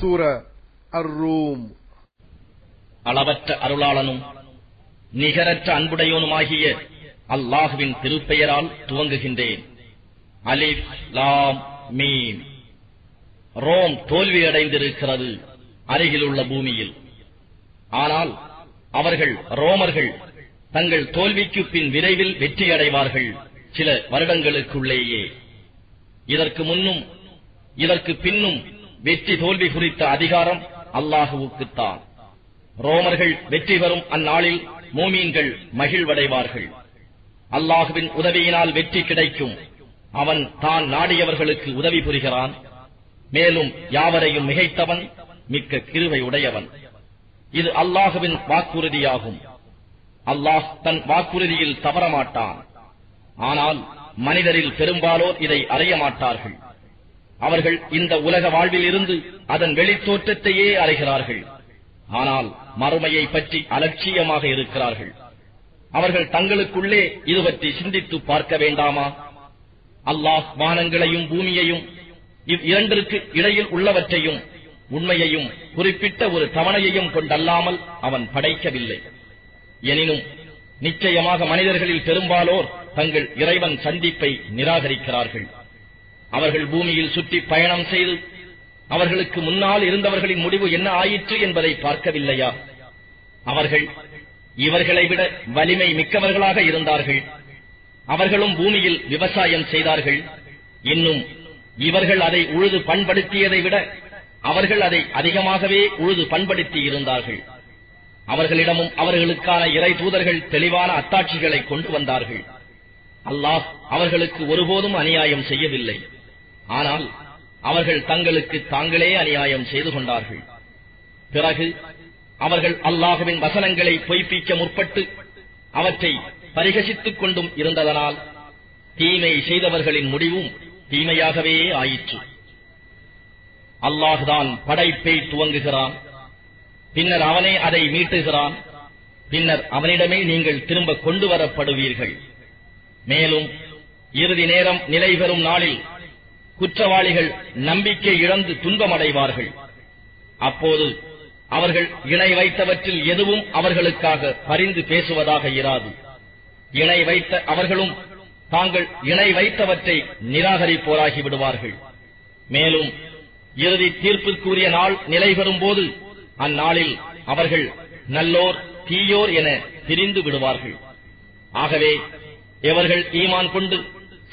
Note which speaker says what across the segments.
Speaker 1: சூர அர்
Speaker 2: அளவற்ற அருளாளனும் நிகரற்ற அன்புடையோனுமாகிய அல்லாஹுவின் திருப்பெயரால் துவங்குகின்றேன். அலிப் லாம் மீன் ரோம் தோல்வியடைந்திருக்கிறது அருகிலுள்ள பூமியில். ஆனால் அவர்கள் ரோமர்கள் தங்கள் தோல்விக்கு பின் விரைவில் வெற்றியடைவார்கள் சில வருடங்களுக்குள்ளேயே. இதற்கு முன்னும் இதற்கு பின்னும் வெற்றி தோல்வி குறித்த அதிகாரம் அல்லாஹுவுக்குத்தான். ரோமர்கள் வெற்றி பெறும் அந்நாளில் மூமீன்கள் மகிழ்வடைவார்கள். அல்லாஹுவின் உதவியினால் வெற்றி கிடைக்கும். அவன் தான் நாடியவர்களுக்கு உதவி புரிகிறான். மேலும் யாவரையும் மிகைத்தவன் மிக்க கிருவை உடையவன் இது அல்லாஹுவின் வாக்குறுதியாகும். அல்லாஹ் தன் வாக்குறுதியில் தவறமாட்டான். ஆனால் மனிதரில் பெரும்பாலோர் இதை அறிய மாட்டார்கள் அவர்கள் இந்த உலக வாழ்வில் இருந்து அதன் வெளித்தோற்றத்தையே அறைகிறார்கள் ஆனால் மறுமையை பற்றி அலட்சியமாக இருக்கிறார்கள். அவர்கள் தங்களுக்குள்ளே இது பற்றி சிந்தித்து பார்க்க வேண்டாமா? அல்லாஹ் வானங்களையும் பூமியையும் இவ் இரண்டிற்கு இடையில் உள்ளவற்றையும் உண்மையையும் குறிப்பிட்ட ஒரு தவணையையும் கொண்டல்லாமல் அவன் படைக்கவில்லை. எனினும் நிச்சயமாக மனிதர்களில் பெரும்பாலோர் தங்கள் இறைவன் சந்திப்பை நிராகரிக்கிறார்கள். அவர்கள் பூமியில் சுற்றி பயணம் செய்து அவர்களுக்கு முன்னால் இருந்தவர்களின் முடிவு என்ன ஆயிற்று என்பதை பார்க்கவில்லையா? அவர்கள் இவர்களை விட வலிமை மிக்கவர்களாக இருந்தார்கள். அவர்களும் பூமியில் விவசாயம் செய்தார்கள். இன்னும் இவர்கள் அதை உழுது பண்படுத்தியதை விட அவர்கள் அதை அதிகமாகவே உழுது பண்படுத்தி இருந்தார்கள். அவர்களிடமும் அவர்களுக்கான இறை தூதர்கள் தெளிவான அத்தாட்சிகளை கொண்டு வந்தார்கள். அல்லாஹ் அவர்களுக்கு ஒருபோதும் அநியாயம் செய்யவில்லை. ஆனால் அவர்கள் தங்களுக்கு தாங்களே அநியாயம் செய்து கொண்டார்கள். பிறகு அவர்கள் அல்லாஹுவின் வசனங்களை பொய்ப்பிக்க முற்பட்டு அவற்றை பரிகசித்துக் கொண்டும் இருந்ததனால் தீமை செய்தவர்களின் முடிவும் தீமையாகவே ஆயிற்று. அல்லாஹுதான் படைப்பை துவங்குகிறான். பின்னர் அவனே அதை மீட்டுகிறான். பின்னர் அவனிடமே நீங்கள் திரும்ப கொண்டு வரப்படுவீர்கள். மேலும் இறுதி நேரம் நிலை பெறும் நாளில் குற்றவாளிகள் நம்பிக்கை இழந்து துன்பமடைவார்கள். அப்போது அவர்கள் இணை வைத்தவற்றில் எதுவும் அவர்களுக்காக பரிந்து பேசுவதாக இராது. இணை வைத்த அவர்களும் தாங்கள் இணை வைத்தவற்றை நிராகரிப்போராகி விடுவார்கள். மேலும் இறுதி தீர்ப்பிற்குரிய நாள் நிலை பெறும்போது அந்நாளில் அவர்கள் நல்லோர் தீயோர் என பிரிந்து விடுவார்கள். ஆகவே எவர்கள் ஈமான் கொண்டு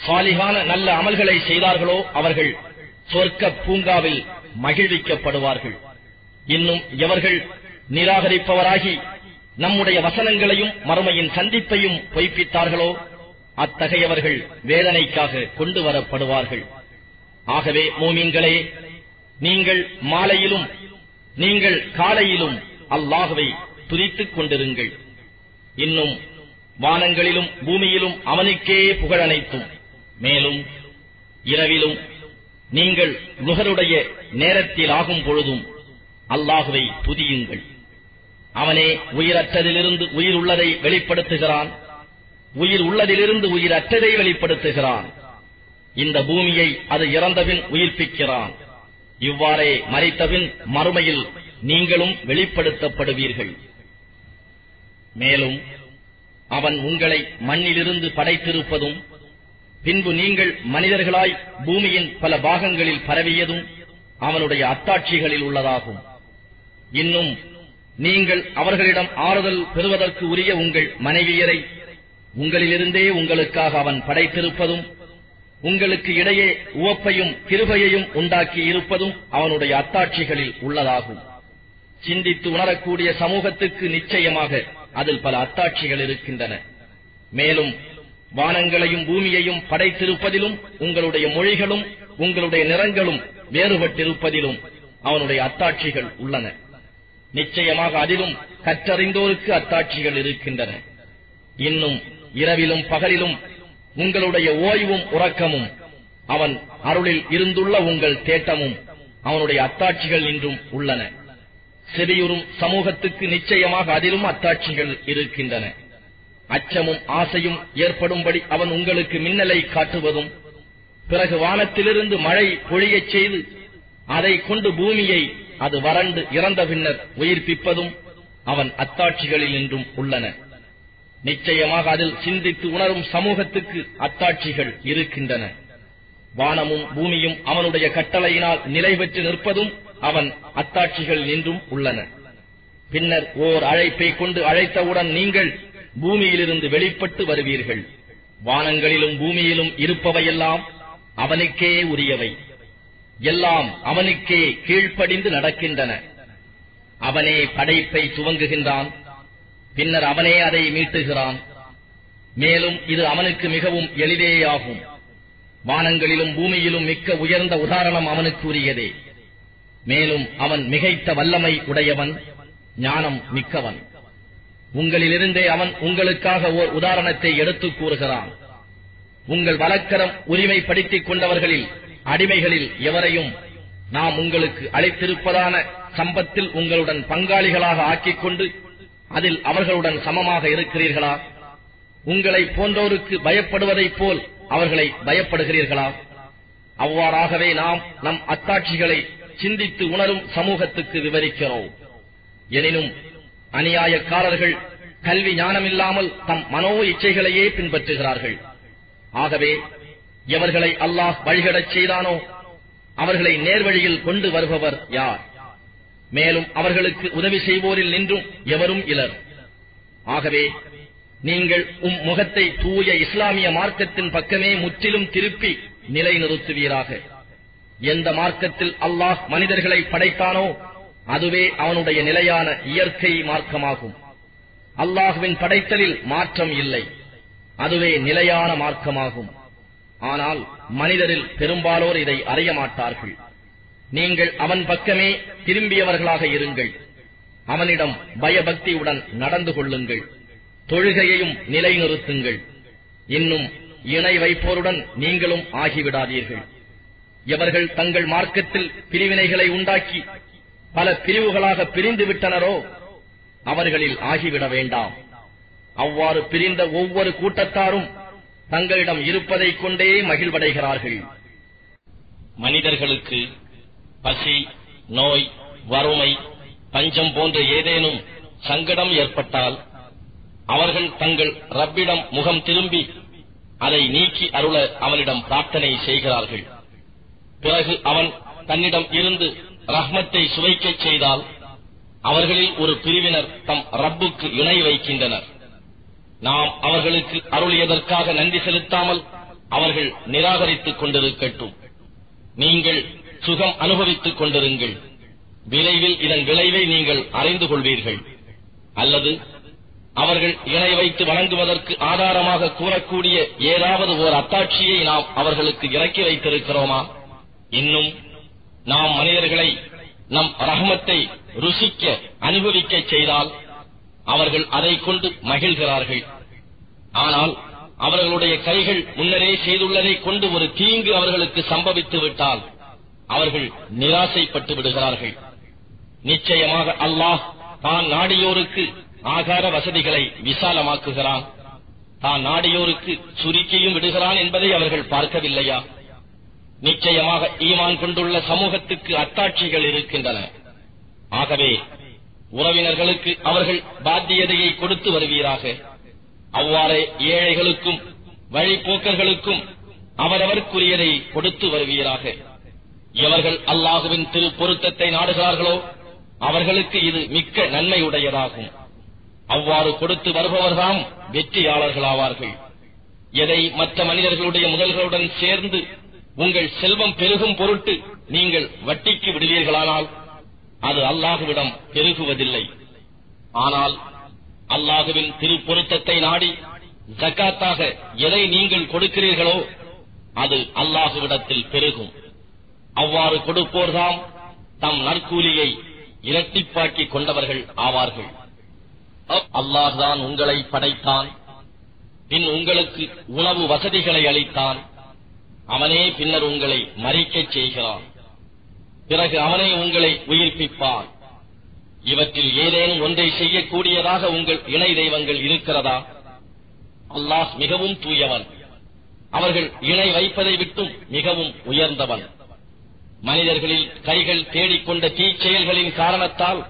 Speaker 2: சாலிகான நல்ல அமல்களை செய்தார்களோ அவர்கள் சொர்க்க பூங்காவில் மகிழ்விக்கப்படுவார்கள். இன்னும் எவர்கள் நிராகரிப்பவராகி நம்முடைய வசனங்களையும் மறுமையின் சந்திப்பையும் பொய்ப்பித்தார்களோ அத்தகையவர்கள் வேதனைக்காக கொண்டு வரப்படுவார்கள் ஆகவே மோமீன்களே நீங்கள் மாலையிலும் நீங்கள் காலையிலும் அல்லாஹுவை துதித்துக் கொண்டிருங்கள். இன்னும் வானங்களிலும் பூமியிலும் அவனுக்கே புகழனைத்தும். மேலும் இரவிலும் நீங்கள் நுகருடைய நேரத்தில் ஆகும் பொழுதும் அல்லாஹுவை புதியுங்கள் அவனே உயிரற்றதிலிருந்து உயிர் உள்ளதை வெளிப்படுத்துகிறான். உயிர் உள்ளதிலிருந்து உயிரற்றதை வெளிப்படுத்துகிறான். இந்த பூமியை அது இறந்தபின் உயிர்ப்பிக்கிறான். இவ்வாறே மறைத்தபின் மறுமையில் நீங்களும் வெளிப்படுத்தப்படுவீர்கள். மேலும் அவன் உங்களை மண்ணிலிருந்து படைத்திருப்பதும் பின்பு நீங்கள் மனிதர்களாய் பூமியின் பல பாகங்களில் பரவியதும் அவனுடைய அத்தாட்சிகளில் உள்ளதாகும். இன்னும் நீங்கள் அவர்களிடம் ஆறுதல் பெறுவதற்கு உரிய உங்கள் மனைவியரை உங்களிலிருந்தே உங்களுக்காக அவன் படைத்திருப்பதும் உங்களுக்கு இடையே உவப்பையும் கிருபையையும் உண்டாக்கி இருப்பதும் அவனுடைய அத்தாட்சிகளில் உள்ளதாகும். சிந்தித்து உணரக்கூடிய சமூகத்துக்கு நிச்சயமாக அதில் பல அத்தாட்சிகள் இருக்கின்றன. மேலும் வானங்களையும் பூமியையும் படைத்திருப்பதிலும் உங்களுடைய மொழிகளும் உங்களுடைய நிறங்களும் வேறுபட்டிருப்பதிலும் அவனுடைய அத்தாட்சிகள் உள்ளன. நிச்சயமாக அதிலும் கற்றறிந்தோருக்கு அத்தாட்சிகள் இருக்கின்றன. இன்னும் இரவிலும் பகலிலும் உங்களுடைய ஓய்வும் உறக்கமும் அவன் அருளில் இருந்துள்ள உங்கள் தேட்டமும் அவனுடைய அத்தாட்சிகள் இன்றும் உள்ளன. செவியுறும் சமூகத்துக்கு நிச்சயமாக அதிலும் அத்தாட்சிகள் இருக்கின்றன. அச்சமும் ஆசையும் ஏற்படும்படி அவன் உங்களுக்கு மின்னலை காட்டுவதும் பிறகு வானத்திலிருந்து மழை பொழியச் செய்து அதை கொண்டு பூமியை
Speaker 3: அது வறண்டு இறந்த பின்னர் உயிர்ப்பிப்பதும் அவன் அத்தாட்சிகளில் நின்றும் உள்ளன. நிச்சயமாக அதில் சிந்தித்து உணரும் சமூகத்துக்கு அத்தாட்சிகள் இருக்கின்றன. வானமும் பூமியும் அவனுடைய கட்டளையினால் நிலை பெற்று நிற்பதும் அவன் அத்தாட்சிகள் நின்றும் உள்ளன. பின்னர் ஓர் அழைப்பை கொண்டு அழைத்தவுடன் நீங்கள் பூமியிலிருந்து வெளிப்பட்டு வருவீர்கள். வானங்களிலும் பூமியிலும் இருப்பவையெல்லாம் அவனுக்கே உரியவை. எல்லாம் அவனுக்கே கீழ்ப்படிந்து நடக்கின்றன. அவனே படைப்பை துவங்குகின்றான். பின்னர் அவனே அதை மீட்டுகிறான். மேலும் இது அவனுக்கு மிகவும் எளிதேயாகும். வானங்களிலும் பூமியிலும் மிக்க உயர்ந்த உதாரணம் அவனுக்கு உரியதே மேலும் அவன் மிகைத்த வல்லமை உடையவன் ஞானம் மிக்கவன். உங்களிலிருந்தே அவன் உங்களுக்காக ஓர் உதாரணத்தை எடுத்துக் கூறுகிறான். உங்கள் வழக்கரம் உரிமைப்படுத்திக் கொண்டவர்களில் அடிமைகளில் எவரையும் நாம் உங்களுக்கு அளித்திருப்பதான சம்பத்தில் உங்களுடன் பங்காளிகளாக ஆக்கிக் கொண்டு அதில் அவர்களுடன் சமமாக இருக்கிறீர்களா? உங்களை போன்றோருக்கு பயப்படுவதைப் போல் அவர்களை பயப்படுகிறீர்களா? அவ்வாறாகவே நாம் நம் அத்தாட்சிகளை சிந்தித்து உணரும் சமூகத்துக்கு விவரிக்கிறோம். எனினும் அநியாயக்காரர்கள் கல்வி ஞானமில்லாமல் தம் மனோ இச்சைகளையே பின்பற்றுகிறார்கள். ஆகவே எவர்களை அல்லாஹ் வழிகடச் செய்தானோ அவர்களை நேர்வழியில் கொண்டு வருபவர் யார்? மேலும் அவர்களுக்கு உதவி செய்வோரில் நின்றும் எவரும் இலர். ஆகவே நீங்கள் உம் முகத்தை தூய இஸ்லாமிய மார்க்கத்தின் பக்கமே முற்றிலும் திருப்பி நிலைநிறுத்துவீராக. எந்த மார்க்கத்தில் அல்லாஹ் மனிதர்களை படைத்தானோ அதுவே அவனுடைய நிலையான இயற்கை மார்க்கமாகும். அல்லாஹுவின் படைத்தலில் மாற்றம் இல்லை. அதுவே நிலையான மார்க்கமாகும். ஆனால் மனிதரில் பெரும்பாலோர் இதை அறிய மாட்டார்கள். நீங்கள் அவன் பக்கமே திரும்பியவர்களாக இருங்கள். அவனிடம் பயபக்தியுடன் நடந்து கொள்ளுங்கள். தொழுகையையும் நிலைநிறுத்துங்கள். இன்னும் இணை வைப்போருடன் நீங்களும் ஆகிவிடாதீர்கள். எவர்கள் தங்கள் மார்க்கத்தில் பிரிவினைகளை உண்டாக்கி பல பிரிவுகளாக பிரிந்து விட்டனரோ அவர்களில் ஆகிவிட வேண்டாம். அவ்வாறு பிரிந்த ஒவ்வொரு கூட்டத்தாரும் தங்களிடம் இருப்பதைக் கொண்டே மகிழ்வடைகிறார்கள்.
Speaker 2: மனிதர்களுக்கு பசி நோய் வறுமை பஞ்சம் போன்ற ஏதேனும் சங்கடம் ஏற்பட்டால் அவர்கள் தங்கள் ரப்பிடம் முகம் திரும்பி அதை நீக்கி அருள அவனிடம் பிரார்த்தனை செய்கிறார்கள். பிறகு அவன் தன்னிடம் இருந்து ரஹ்மத்தை சுவைக்கச் செய்தால் அவர்களில் ஒரு பிரிவினர் தம் ரப்புக்கு இணை வைக்கின்றனர். நாம் அவர்களுக்கு அருளியதற்காக நன்றி செலுத்தாமல் அவர்கள் நிராகரித்துக் கொண்டிருக்கட்டும். நீங்கள் சுகம் அனுபவித்துக் கொண்டிருங்கள். விரைவில் இதன் விளைவை நீங்கள் அறிந்து கொள்வீர்கள். அல்லது அவர்கள் இணை வைத்து வணங்குவதற்கு ஆதாரமாக கூறக்கூடிய ஏதாவது ஓர் அத்தாட்சியை நாம் அவர்களுக்கு இறக்கி வைத்திருக்கிறோமா? இன்னும் நாம் மனிதர்களை நம் ரஹமத்தை ருசிக்க அனுபவிக்கச் செய்தால் அவர்கள் அதைக் கொண்டு மகிழ்கிறார்கள். ஆனால் அவர்களுடைய கைகள் முன்னரே செய்துள்ளதைக் கொண்டு ஒரு தீங்கு அவர்களுக்கு சம்பவித்து விட்டால் அவர்கள் நிராசைப்பட்டு விடுகிறார்கள். நிச்சயமாக அல்லாஹ் தான் நாடியோருக்கு ஆகார வசதிகளை விசாலமாக்குகிறான். தான் நாடியோருக்கு சுருக்கியும் விடுகிறான் என்பதை அவர்கள் பார்க்கவில்லையா? நிச்சயமாக ஈமான் கொண்டுள்ள சமூகத்துக்கு அத்தாட்சிகள் இருக்கின்றன. ஆகவே உறவினர்களுக்கு அவர்கள் பாத்தியதையை கொடுத்து வருவீராக. அவ்வாறே ஏழைகளுக்கும் வழிபோக்கர்களுக்கும் அவரவர்க்குரியதை கொடுத்து வருவீராக. எவர்கள் அல்லாஹுவின் திரு பொருத்தத்தை நாடுகிறார்களோ அவர்களுக்கு இது மிக்க நன்மையுடையதாகும். அவ்வாறு கொடுத்து வருபவர்தாம் வெற்றியாளர்களாவார்கள். எதை மற்ற மனிதர்களுடைய முதல்களுடன் சேர்ந்து உங்கள் செல்வம் பெருகும் பொருட்டு நீங்கள் வட்டிக்கு விடுவீர்களானால் அது அல்லாஹுவிடம் பெருகுவதில்லை. ஆனால் அல்லாஹுவின் திருப்பொருத்தத்தை நாடி ஜக்காத்தாக எதை நீங்கள் கொடுக்கிறீர்களோ அது அல்லாஹுவிடத்தில் பெருகும். அவ்வாறு கொடுப்போர்தாம் தம் நற்கூலியை இரட்டிப்பாக்கிக் கொண்டவர்கள் ஆவார்கள். அல்லாஹ்தான் உங்களை படைத்தான். பின் உங்களுக்கு உணவு வசதிகளை அளித்தான். அவனே பின்னர் உங்களை மறிக்கச் செய்கிறான். பிறகு அவனே உங்களை உயிர்ப்பிப்பான். இவற்றில் ஏதேனும் ஒன்றை செய்யக்கூடியதாக உங்கள் இணை தெய்வங்கள் இருக்கிறதா? அல்லாஹ் மிகவும் தூயவன். அவர்கள் இணை வைப்பதை விட்டும் மிகவும் உயர்ந்தவன். மனிதர்களில் கைகள் தேடிக்கொண்ட தீச்செயல்களின் காரணத்தால்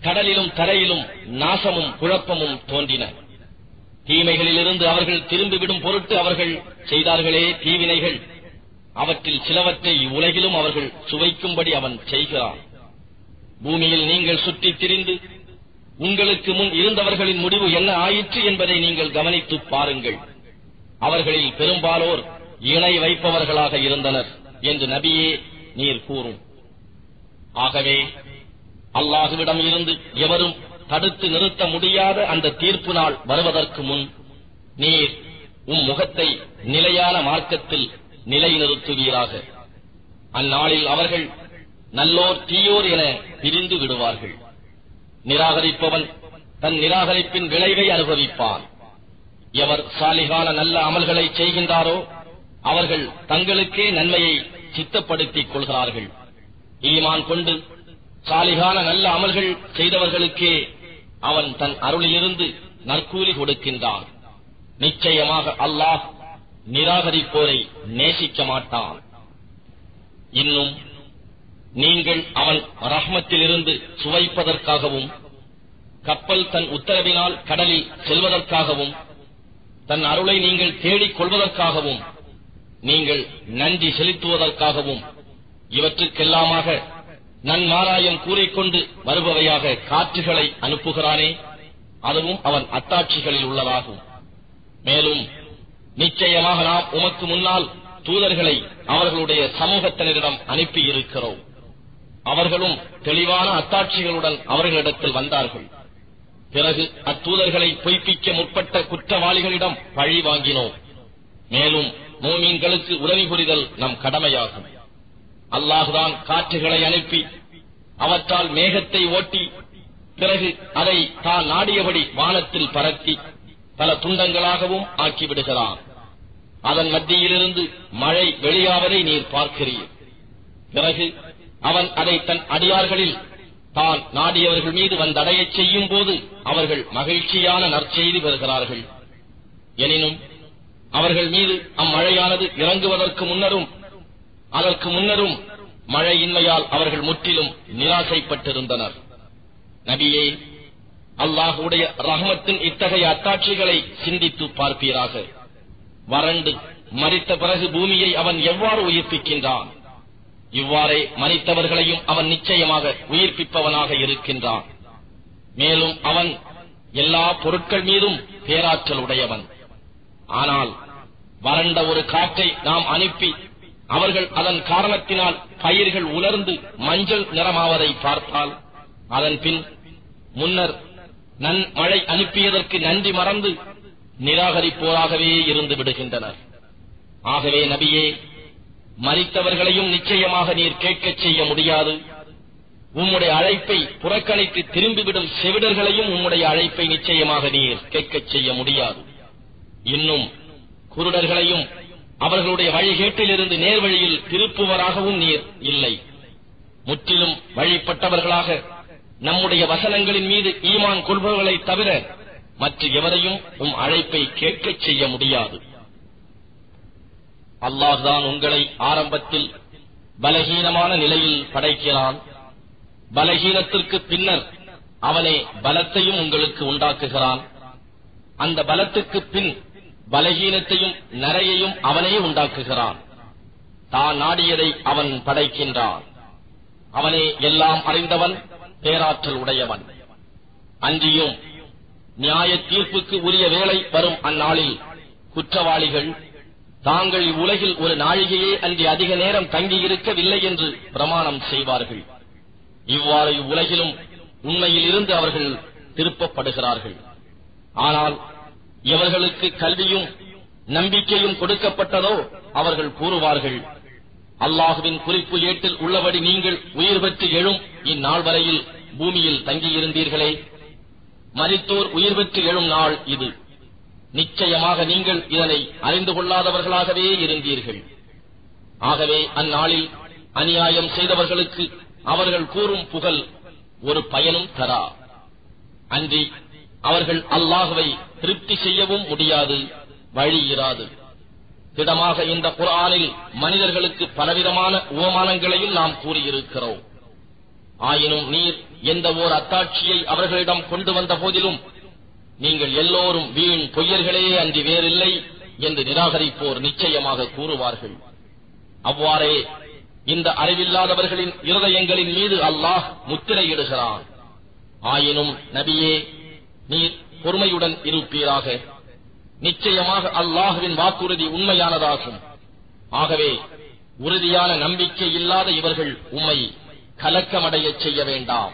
Speaker 2: கடலிலும் தரையிலும் நாசமும் குழப்பமும் தோன்றின. தீமைகளிலிருந்து அவர்கள் திரும்பிவிடும் பொருட்டு அவர்கள் செய்தார்களே தீவினைகள். அவற்றில் சிலவற்றை இவ்வுலகிலும் அவர்கள் சுவைக்கும்படி அவன் செய்கிறான். பூமியில் நீங்கள் சுற்றி திரிந்து உங்களுக்கு முன் இருந்தவர்களின் முடிவு என்ன ஆயிற்று என்பதை நீங்கள் கவனித்துப் பாருங்கள். அவர்களில் பெரும்பாலோர் இணை வைப்பவர்களாக இருந்தனர் என்று நபியே நீர் கூறும். ஆகவே அல்லாஹுவிடம் இருந்து எவரும் தடுத்து நிறுத்த முடியாத அந்த தீர்ப்பு நாள் வருவதற்கு முன் நீர் உம் முகத்தை நிலையான மார்க்கத்தில் நிலைநிறுத்துவீராக. அந்நாளில் அவர்கள் நல்லோர் தீயோர் என பிரிந்து விடுவார்கள். நிராகரிப்பவன் தன் நிராகரிப்பின் விளைவை அனுபவிப்பான். எவர் சாலிகான நல்ல அமல்களை செய்கின்றாரோ அவர்கள் தங்களுக்கே நன்மையை சித்தப்படுத்திக் கொள்கிறார்கள். ஈமான் கொண்டு சாலிகான நல்ல அமல்கள் செய்தவர்களுக்கே அவன் தன் அருளிலிருந்து நற்கூலி கொடுக்கின்றான். நிச்சயமாக அல்லாஹ் நிராகரிப்போரை நேசிக்க மாட்டான். இன்னும் நீங்கள் அவன் ரஹ்மத்திலிருந்து சுவைப்பதற்காகவும் கப்பல் தன் உத்தரவினால் கடலில் செல்வதற்காகவும் தன் அருளை நீங்கள் தேடிக் கொள்வதற்காகவும் நீங்கள் நன்றி செலுத்துவதற்காகவும் இவற்றுக்கெல்லாமாக நன்மாராயம் கூறிக்கொண்டு வருபவையாக காற்றுகளை அனுப்புகிறானே அதுவும் அவன் அத்தாட்சிகளில் உள்ளதாகும். மேலும் நிச்சயமாக நாம் உமக்கு முன்னால் தூதர்களை அவர்களுடைய சமூகத்தினரிடம் அனுப்பியிருக்கிறோம். அவர்களும் தெளிவான அத்தாட்சிகளுடன் அவர்களிடத்தில் வந்தார்கள். பிறகு அத்தூதர்களை பொய்ப்பிக்க முற்பட்ட குற்றவாளிகளிடம் பழி வாங்கினோம். மேலும் மோமீன்களுக்கு உதவி புரிதல் நம் கடமையாகும். அல்லாஹுதான் காற்றுகளை அனுப்பி அவற்றால் மேகத்தை ஓட்டி பிறகு அதை தான் நாடியபடி வானத்தில் பரத்தி பல துண்டங்களாகவும் ஆக்கிவிடுகிறான். அதன் மத்தியிலிருந்து மழை வெளியாவதை நீர் பார்க்கிறீர். பிறகு அவன் அதை தன் அடியார்களில் தான் நாடியவர்கள் மீது வந்தடையச் செய்யும் போது அவர்கள் மகிழ்ச்சியான நற்செய்தி பெறுகிறார்கள். எனினும் அவர்கள் மீது அம்மழையானது இறங்குவதற்கு முன்னரும் அதற்கு முன்னரும் மழையின்மையால் அவர்கள் முற்றிலும் நிராசைப்பட்டிருந்தனர். நபியே அல்லாஹுடைய ரஹமத்தின் இத்தகைய அத்தாட்சிகளை சிந்தித்து பார்ப்பீராக. வறண்டு மறித்த பிறகு பூமியை அவன் எவ்வாறு உயிர்ப்பிக்கின்றான்? இவ்வாறே மறித்தவர்களையும் அவன் நிச்சயமாக உயிர்ப்பிப்பவனாக இருக்கின்றான். மேலும் அவன் எல்லா பொருட்கள் மீதும் பேராற்றல் உடையவன். ஆனால் வறண்ட ஒரு காற்றை நாம் அனுப்பி அவர்கள் அதன் காரணத்தினால் பயிர்கள் உலர்ந்து மஞ்சள் நிறமாவதை பார்த்தால் அதன் பின் முன்னர் நன் மழை அனுப்பியதற்கு நன்றி மறந்து நிராகரிப்போராகவே இருந்து விடுகின்றனர். ஆகவே நபியே மறித்தவர்களையும் நிச்சயமாக நீர் கேட்கச் செய்ய முடியாது. உம்முடைய அழைப்பை புறக்கணித்து திரும்பிவிடும் செவிடர்களையும் உம்முடைய அழைப்பை நிச்சயமாக நீர் கேட்கச் செய்ய முடியாது. இன்னும் குருடர்களையும் அவர்களுடைய வழிகேட்டிலிருந்து நேர்வழியில் திருப்புவராகவும் நீர் இல்லை. முற்றிலும் வழிபட்டவர்களாக நம்முடைய வசனங்களின் மீது ஈமான் கொள்பவர்களை தவிர மற்ற எவரையும் உம் அழைப்பை கேட்கச் செய்ய முடியாது. அல்லாஹ்தான் உங்களை ஆரம்பத்தில் பலகீனமான நிலையில் படைக்கிறான். பலகீனத்திற்கு பின்னர் அவனே பலத்தையும் உங்களுக்கு உண்டாக்குகிறான். அந்த பலத்துக்கு பின் பலகீனத்தையும் நரையையும் அவனே உண்டாக்குகிறான். தான் நாடியதை அவன் படைக்கின்றான். அவனே எல்லாம் அறிந்தவன் பேராற்றல் உடையவன். அன்றியும் நியாய தீர்ப்புக்கு உரிய வேலை வரும் அந்நாளில் குற்றவாளிகள் தாங்கள் இவ்வுலகில் ஒரு நாழிகையே அன்றி அதிக நேரம் தங்கியிருக்கவில்லை என்று பிரமாணம் செய்வார்கள். இவ்வாறு இவ்வுலகிலும் உண்மையில் இருந்து அவர்கள் திருப்பப்படுகிறார்கள். ஆனால் எவர்களுக்கு கல்வியும் நம்பிக்கையும் கொடுக்கப்பட்டதோ அவர்கள் கூறுவார்கள். அல்லாஹுவின் குறிப்பு ஏட்டில் உள்ளபடி நீங்கள் உயிர் பெற்று எழும் இந்நாள் வரையில் பூமியில் தங்கியிருந்தீர்களே. மறித்தோர் உயிர் பெற்று எழும் நாள் இது. நிச்சயமாக நீங்கள் இதனை அறிந்து கொள்ளாதவர்களாகவே இருந்தீர்கள். ஆகவே அந்நாளில் அநியாயம் செய்தவர்களுக்கு அவர்கள் கூறும் புகழ் ஒரு பயனும் தரா. அன்றி அவர்கள் அல்லாஹுவை திருப்தி செய்யவும் முடியாது வழி இராது. திடமாக இந்த குரானில் மனிதர்களுக்கு பலவிதமான உபமானங்களையும் நாம் கூறியிருக்கிறோம். ஆயினும் நீர் எந்த ஓர் அத்தாட்சியை அவர்களிடம் கொண்டு வந்த போதிலும் நீங்கள் எல்லோரும் வீண் பொய்யர்களே அன்றி வேறில்லை என்று நிராகரிப்போர் நிச்சயமாக கூறுவார்கள். அவ்வாறே இந்த அறிவில்லாதவர்களின் இருதயங்களின் மீது அல்லாஹ் முத்திரையிடுகிறான். ஆயினும் நபியே நீர் பொறுமையுடன் இருப்பீராக. நிச்சயமாக அல்லாஹுவின் வாக்குறுதி உண்மையானதாகும். ஆகவே உறுதியான நம்பிக்கை இல்லாத இவர்கள் உம்மை கலக்கமடையச் செய்ய வேண்டாம்.